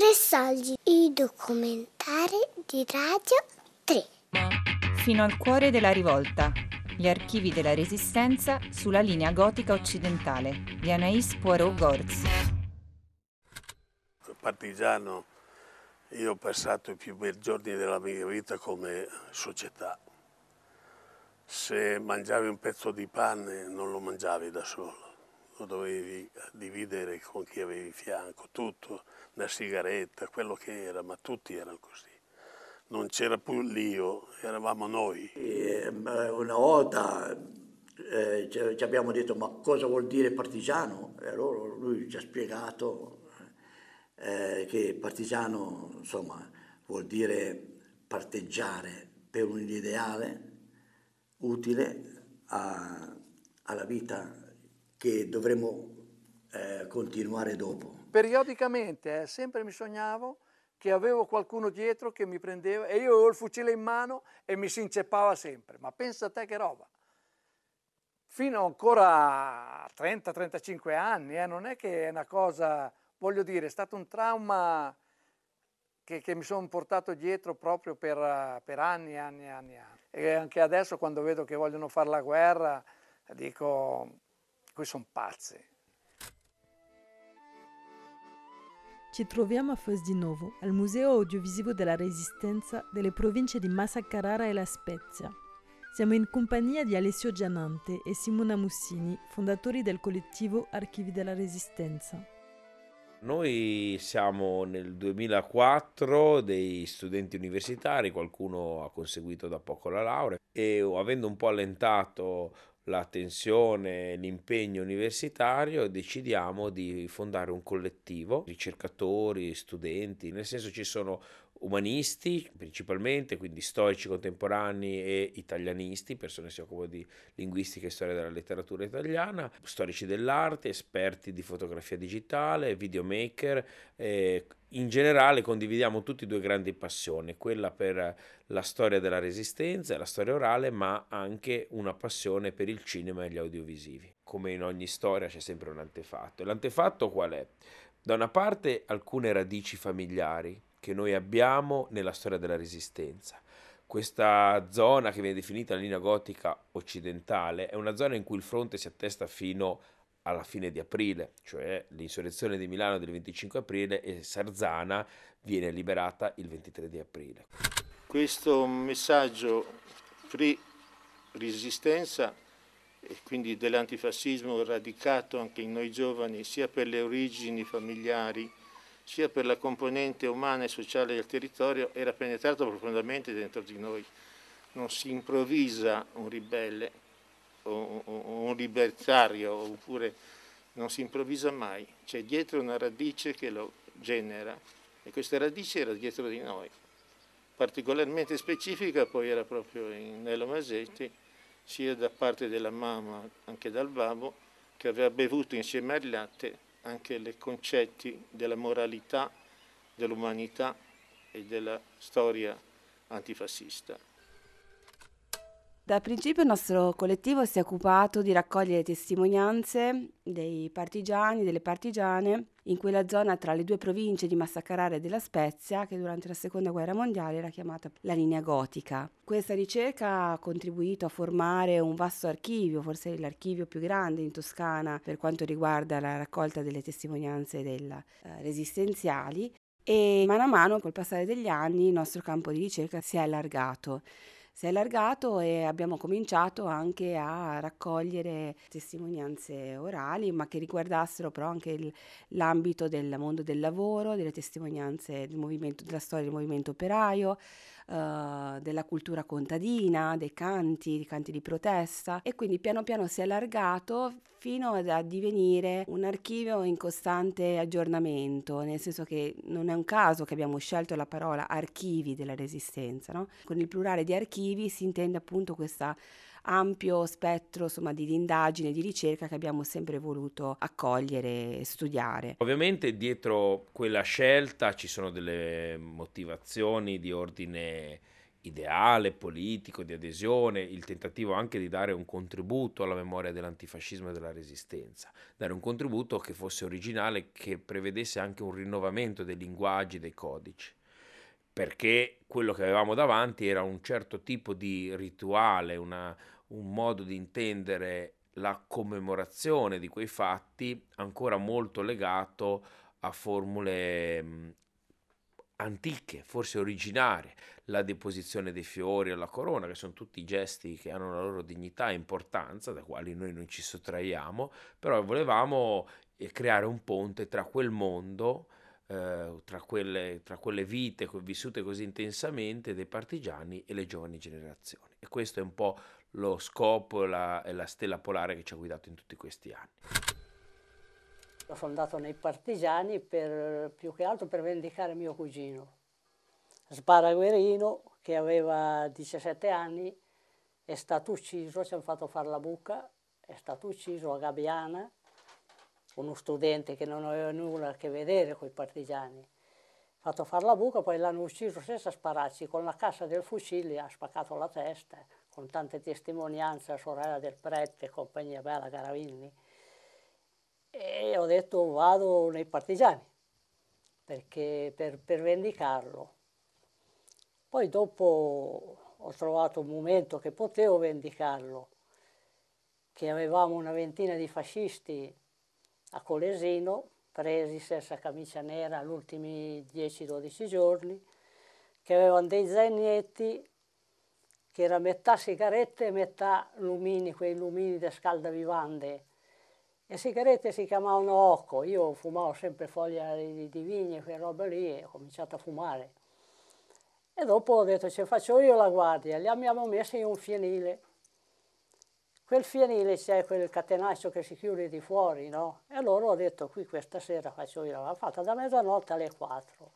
Pressalgi, i documentari di Radio 3. Fino al cuore della rivolta. Gli archivi della Resistenza sulla linea gotica occidentale di Anaïs Poirot-Gorz. Partigiano, io ho passato i più bei giorni della mia vita come società. Se mangiavi un pezzo di pane non lo mangiavi da solo, lo dovevi dividere con chi avevi fianco, tutto, una sigaretta, quello che era, ma tutti erano così. Non c'era più l'io, eravamo noi. E, una volta eh, ci abbiamo detto ma cosa vuol dire partigiano? E allora lui ci ha spiegato eh, che partigiano insomma, vuol dire parteggiare per un ideale utile a, alla vita che dovremo eh, continuare dopo. Periodicamente, eh, sempre mi sognavo che avevo qualcuno dietro che mi prendeva e io avevo il fucile in mano e mi si inceppava sempre. Ma pensa a te che roba. Fino ancora a 30-35 anni, eh, non è che è una cosa, voglio dire, è stato un trauma che, che mi sono portato dietro proprio per, per anni e anni e anni, anni. E anche adesso quando vedo che vogliono fare la guerra, dico, qui sono pazzi. Ci troviamo a Fos di Novo, al Museo Audiovisivo della Resistenza delle province di Massa Carrara e La Spezia. Siamo in compagnia di Alessio Gianante e Simona Mussini, fondatori del collettivo Archivi della Resistenza. Noi siamo nel 2004 dei studenti universitari, qualcuno ha conseguito da poco la laurea e avendo un po' allentato la tensione, l'impegno universitario, decidiamo di fondare un collettivo, ricercatori, studenti, nel senso ci sono umanisti principalmente, quindi storici contemporanei e italianisti, persone che si occupano di linguistica e storia della letteratura italiana, storici dell'arte, esperti di fotografia digitale, videomaker. Eh, in generale condividiamo tutti due grandi passioni, quella per la storia della resistenza e la storia orale, ma anche una passione per il cinema e gli audiovisivi. Come in ogni storia c'è sempre un antefatto. E l'antefatto qual è? Da una parte alcune radici familiari, che noi abbiamo nella storia della resistenza. Questa zona che viene definita la linea gotica occidentale è una zona in cui il fronte si attesta fino alla fine di aprile, cioè l'insurrezione di Milano del 25 aprile e Sarzana viene liberata il 23 di aprile. Questo messaggio free resistenza e quindi dell'antifascismo radicato anche in noi giovani sia per le origini familiari sia per la componente umana e sociale del territorio, era penetrato profondamente dentro di noi. Non si improvvisa un ribelle o un libertario, oppure non si improvvisa mai, c'è dietro una radice che lo genera e questa radice era dietro di noi. Particolarmente specifica poi era proprio in Nello Masetti, sia da parte della mamma che dal babbo, che aveva bevuto insieme al latte anche i concetti della moralità, dell'umanità e della storia antifascista. Da principio il nostro collettivo si è occupato di raccogliere testimonianze dei partigiani, delle partigiane in quella zona tra le due province di Massa Carrara e della Spezia che durante la seconda guerra mondiale era chiamata la linea gotica. Questa ricerca ha contribuito a formare un vasto archivio, forse l'archivio più grande in Toscana per quanto riguarda la raccolta delle testimonianze della, eh, resistenziali e mano a mano col passare degli anni il nostro campo di ricerca si è allargato si è allargato e abbiamo cominciato anche a raccogliere testimonianze orali, ma che riguardassero però anche il, l'ambito del mondo del lavoro, delle testimonianze del della storia del movimento operaio, uh, della cultura contadina, dei canti, dei canti di protesta e quindi piano piano si è allargato fino a divenire un archivio in costante aggiornamento, nel senso che non è un caso che abbiamo scelto la parola archivi della resistenza, no? con il plurale di archivi si intende appunto questo ampio spettro insomma, di indagine, di ricerca che abbiamo sempre voluto accogliere e studiare. Ovviamente dietro quella scelta ci sono delle motivazioni di ordine ideale politico di adesione, il tentativo anche di dare un contributo alla memoria dell'antifascismo e della resistenza, dare un contributo che fosse originale, che prevedesse anche un rinnovamento dei linguaggi, dei codici, perché quello che avevamo davanti era un certo tipo di rituale, una, un modo di intendere la commemorazione di quei fatti ancora molto legato a formule mh, antiche, forse originarie, la deposizione dei fiori alla corona, che sono tutti gesti che hanno la loro dignità e importanza, da quali noi non ci sottraiamo, però volevamo eh, creare un ponte tra quel mondo, eh, tra, quelle, tra quelle vite vissute così intensamente dei partigiani e le giovani generazioni. E questo è un po' lo scopo la, e la stella polare che ci ha guidato in tutti questi anni. Sono andato nei partigiani per, più che altro per vendicare mio cugino. Sparaguerino, che aveva 17 anni, è stato ucciso, ci hanno fatto fare la buca, è stato ucciso a Gabbiana, uno studente che non aveva nulla a che vedere con i partigiani. Fatto fare la buca, poi l'hanno ucciso senza spararci, con la cassa del fucile ha spaccato la testa, con tante testimonianze, la sorella del prete, compagnia bella, Garavini e ho detto vado nei partigiani perché per, per vendicarlo. Poi dopo ho trovato un momento che potevo vendicarlo, che avevamo una ventina di fascisti a Colesino, presi senza camicia nera gli ultimi 10-12 giorni, che avevano dei zainetti che era metà sigarette e metà lumini, quei lumini da scaldavivande le sigarette si chiamavano Occo, io fumavo sempre foglia di, di vigna e quelle robe lì e ho cominciato a fumare. E dopo ho detto, ce faccio io la guardia, li abbiamo messi in un fienile. Quel fienile c'è quel catenaccio che si chiude di fuori, no? E allora ho detto, qui questa sera faccio io, l'ho fatta da mezzanotte alle 4.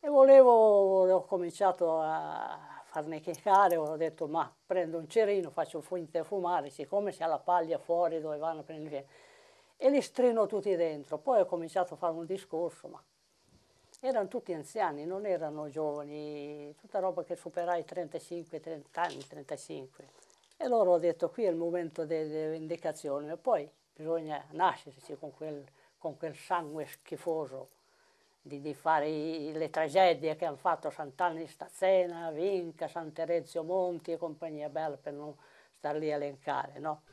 E volevo, ho cominciato a farne chiacchiere, ho detto ma prendo un cerino, faccio finta fumare, siccome c'è la paglia fuori dove vanno a prendere il e li strino tutti dentro. Poi ho cominciato a fare un discorso, ma erano tutti anziani, non erano giovani, tutta roba che superai 35, 30 anni, 35. E loro ho detto qui è il momento delle indicazioni e poi bisogna nascerci con quel, con quel sangue schifoso di, di fare i, le tragedie che hanno fatto Sant'Anni Stazzena, Vinca, San Terenzio Monti e compagnia bella per non star lì a elencare, no?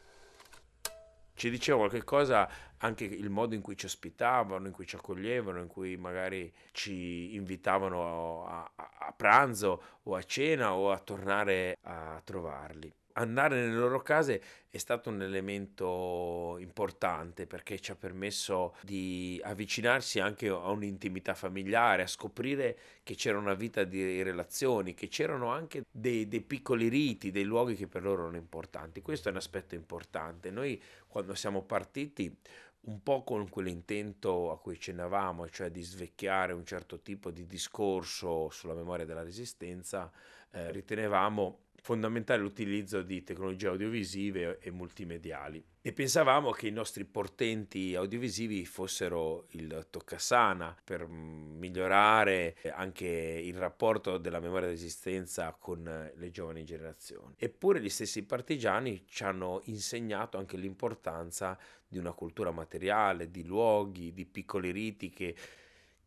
Ci diceva qualche cosa anche il modo in cui ci ospitavano, in cui ci accoglievano, in cui magari ci invitavano a, a, a pranzo o a cena o a tornare a trovarli andare nelle loro case è stato un elemento importante perché ci ha permesso di avvicinarsi anche a un'intimità familiare, a scoprire che c'era una vita di relazioni, che c'erano anche dei, dei piccoli riti, dei luoghi che per loro erano importanti. Questo è un aspetto importante. Noi quando siamo partiti un po' con quell'intento a cui cenavamo, cioè di svecchiare un certo tipo di discorso sulla memoria della resistenza, eh, ritenevamo fondamentale l'utilizzo di tecnologie audiovisive e multimediali e pensavamo che i nostri portenti audiovisivi fossero il toccasana per migliorare anche il rapporto della memoria d'esistenza con le giovani generazioni. Eppure gli stessi partigiani ci hanno insegnato anche l'importanza di una cultura materiale, di luoghi, di piccoli riti che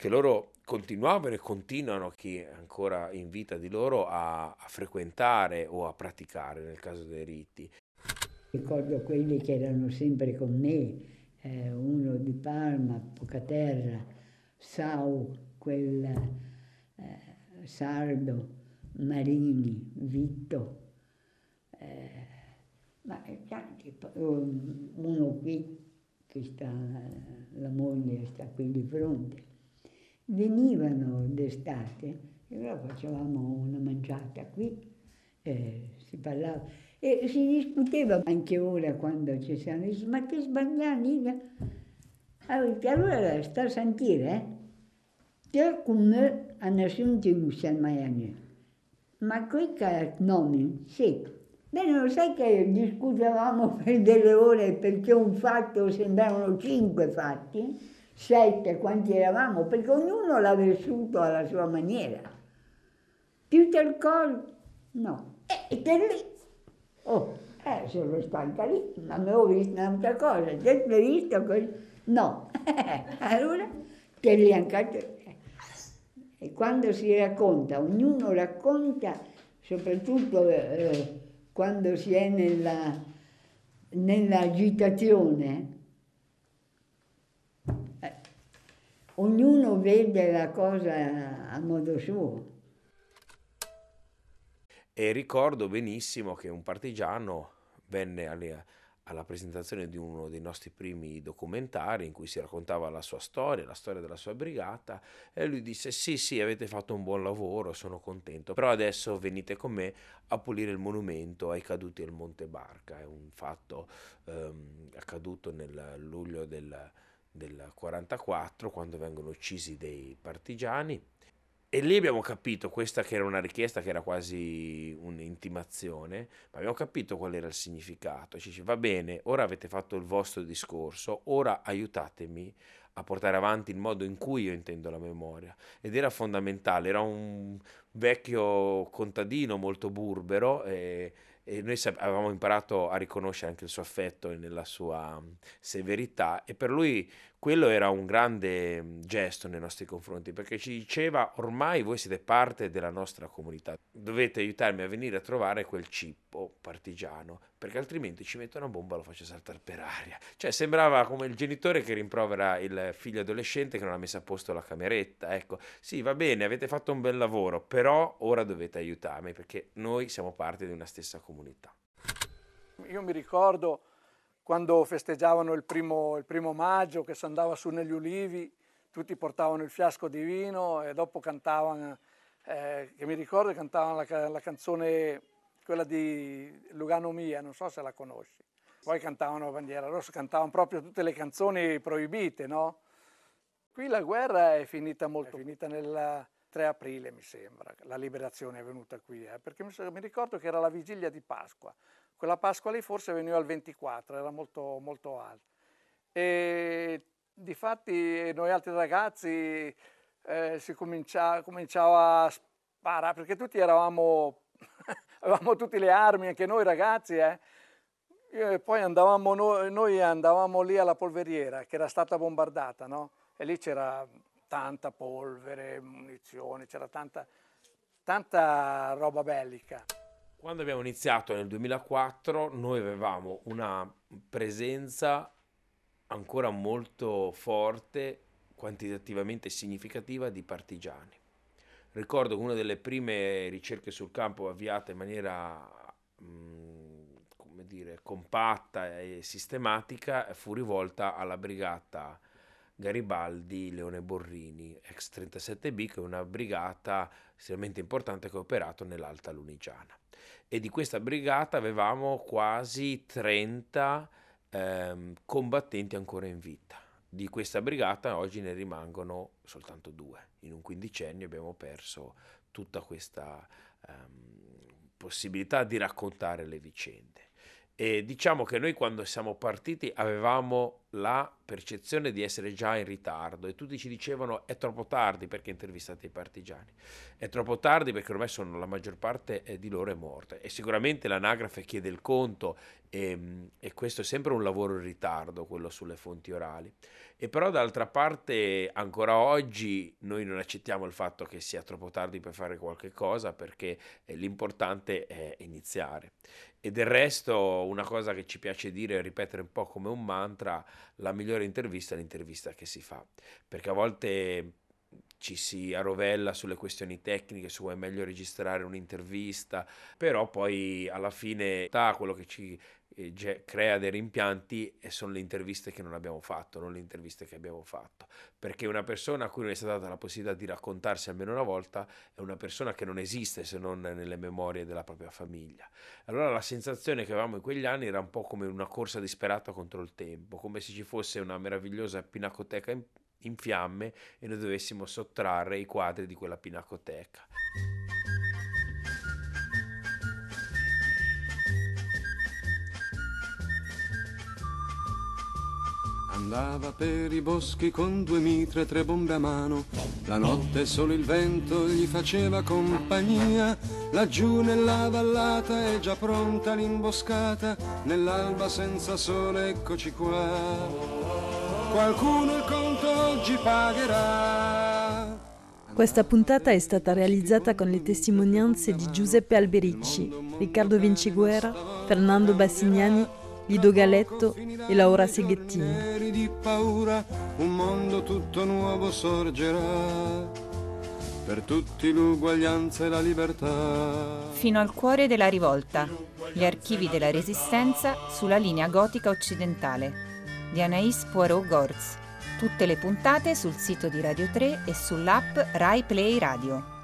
che loro continuavano e continuano, chi è ancora in vita di loro, a, a frequentare o a praticare nel caso dei riti. Ricordo quelli che erano sempre con me, eh, uno di Palma, Pocaterra, Sau, quel eh, sardo, Marini, Vitto, eh, ma tanti, uno qui che sta, la moglie sta qui di fronte venivano d'estate e allora facevamo una mangiata qui, eh, si parlava e si discuteva anche ora quando ci siamo, dice, ma che sbagliani? Allora sta a sentire, eh? Te come hanno assunto in Salmaiani. Ma quei nomi, sì. Beh, non sai che discutevamo per delle ore perché un fatto sembravano cinque fatti? Sette quanti eravamo, perché ognuno l'ha vissuto alla sua maniera. Il corpo? No. E te lì? Oh, eh, sono stanca lì, ma avevo visto un'altra cosa. Te l'hai visto così? No. allora, te li anche... E quando si racconta, ognuno racconta, soprattutto eh, quando si è nella, nell'agitazione, ognuno vede la cosa a modo suo. E ricordo benissimo che un partigiano venne alle, alla presentazione di uno dei nostri primi documentari in cui si raccontava la sua storia, la storia della sua brigata e lui disse sì sì avete fatto un buon lavoro, sono contento, però adesso venite con me a pulire il monumento ai caduti al Monte Barca, è un fatto ehm, accaduto nel luglio del, del 44 quando vengono uccisi dei partigiani e lì abbiamo capito, questa che era una richiesta che era quasi un'intimazione, ma abbiamo capito qual era il significato. Ci dice, va bene, ora avete fatto il vostro discorso, ora aiutatemi a portare avanti il modo in cui io intendo la memoria. Ed era fondamentale, era un vecchio contadino molto burbero e, e noi avevamo imparato a riconoscere anche il suo affetto nella sua severità e per lui quello era un grande gesto nei nostri confronti perché ci diceva ormai voi siete parte della nostra comunità, dovete aiutarmi a venire a trovare quel cippo partigiano perché altrimenti ci metto una bomba e lo faccio saltare per aria. Cioè sembrava come il genitore che rimprovera il figlio adolescente che non ha messo a posto la cameretta. Ecco, sì, va bene, avete fatto un bel lavoro, però ora dovete aiutarmi perché noi siamo parte di una stessa comunità. Io mi ricordo quando festeggiavano il primo, il primo maggio, che si andava su negli ulivi, tutti portavano il fiasco di vino e dopo cantavano, eh, che mi ricordo cantavano la, la, canzone, quella di Lugano Mia, non so se la conosci. Poi cantavano Bandiera Rossa, cantavano proprio tutte le canzoni proibite, no? Qui la guerra è finita molto, è finita nel 3 aprile mi sembra, la liberazione è venuta qui, eh, perché mi, mi ricordo che era la vigilia di Pasqua, quella Pasqua lì forse veniva al 24, era molto, molto alta. E difatti noi altri ragazzi eh, si cominciava, cominciava, a sparare, perché tutti eravamo, avevamo tutte le armi, anche noi ragazzi, eh. E poi andavamo noi, noi, andavamo lì alla polveriera che era stata bombardata, no? E lì c'era tanta polvere, munizioni, c'era tanta, tanta roba bellica. Quando abbiamo iniziato nel 2004 noi avevamo una presenza ancora molto forte, quantitativamente significativa di partigiani. Ricordo che una delle prime ricerche sul campo avviate in maniera mm, come dire, compatta e sistematica fu rivolta alla brigata Garibaldi Leone Borrini, ex 37B, che è una brigata estremamente importante che ha operato nell'Alta Lunigiana e di questa brigata avevamo quasi 30 ehm, combattenti ancora in vita. Di questa brigata oggi ne rimangono soltanto due. In un quindicennio abbiamo perso tutta questa ehm, possibilità di raccontare le vicende. E diciamo che noi quando siamo partiti avevamo la percezione di essere già in ritardo e tutti ci dicevano è troppo tardi perché intervistate i partigiani. È troppo tardi perché ormai sono, la maggior parte di loro è morta e sicuramente l'anagrafe chiede il conto e, ehm, e questo è sempre un lavoro in ritardo, quello sulle fonti orali. E però d'altra parte ancora oggi noi non accettiamo il fatto che sia troppo tardi per fare qualche cosa perché eh, l'importante è iniziare. E del resto una cosa che ci piace dire e ripetere un po' come un mantra, la migliore intervista è l'intervista che si fa, perché a volte ci si arrovella sulle questioni tecniche, su è meglio registrare un'intervista, però poi alla fine quello che ci crea dei rimpianti e sono le interviste che non abbiamo fatto, non le interviste che abbiamo fatto, perché una persona a cui non è stata data la possibilità di raccontarsi almeno una volta è una persona che non esiste se non nelle memorie della propria famiglia. Allora la sensazione che avevamo in quegli anni era un po' come una corsa disperata contro il tempo, come se ci fosse una meravigliosa pinacoteca in, in fiamme e noi dovessimo sottrarre i quadri di quella pinacoteca. Andava per i boschi con due mitre e tre bombe a mano. La notte solo il vento gli faceva compagnia. Laggiù nella vallata è già pronta l'imboscata. Nell'alba senza sole eccoci qua. Qualcuno il conto oggi pagherà. Questa puntata è stata realizzata con le testimonianze di Giuseppe Albericci, Riccardo Vinciguerra, Fernando Bassignani, Lido Galetto e Laura Seghettini. di paura un mondo tutto nuovo sorgerà. Per tutti l'uguaglianza e la libertà. Fino al cuore della rivolta. Gli archivi della Resistenza sulla linea gotica occidentale di Anaïs Poirot-Gorz. Tutte le puntate sul sito di Radio 3 e sull'app Rai Play Radio.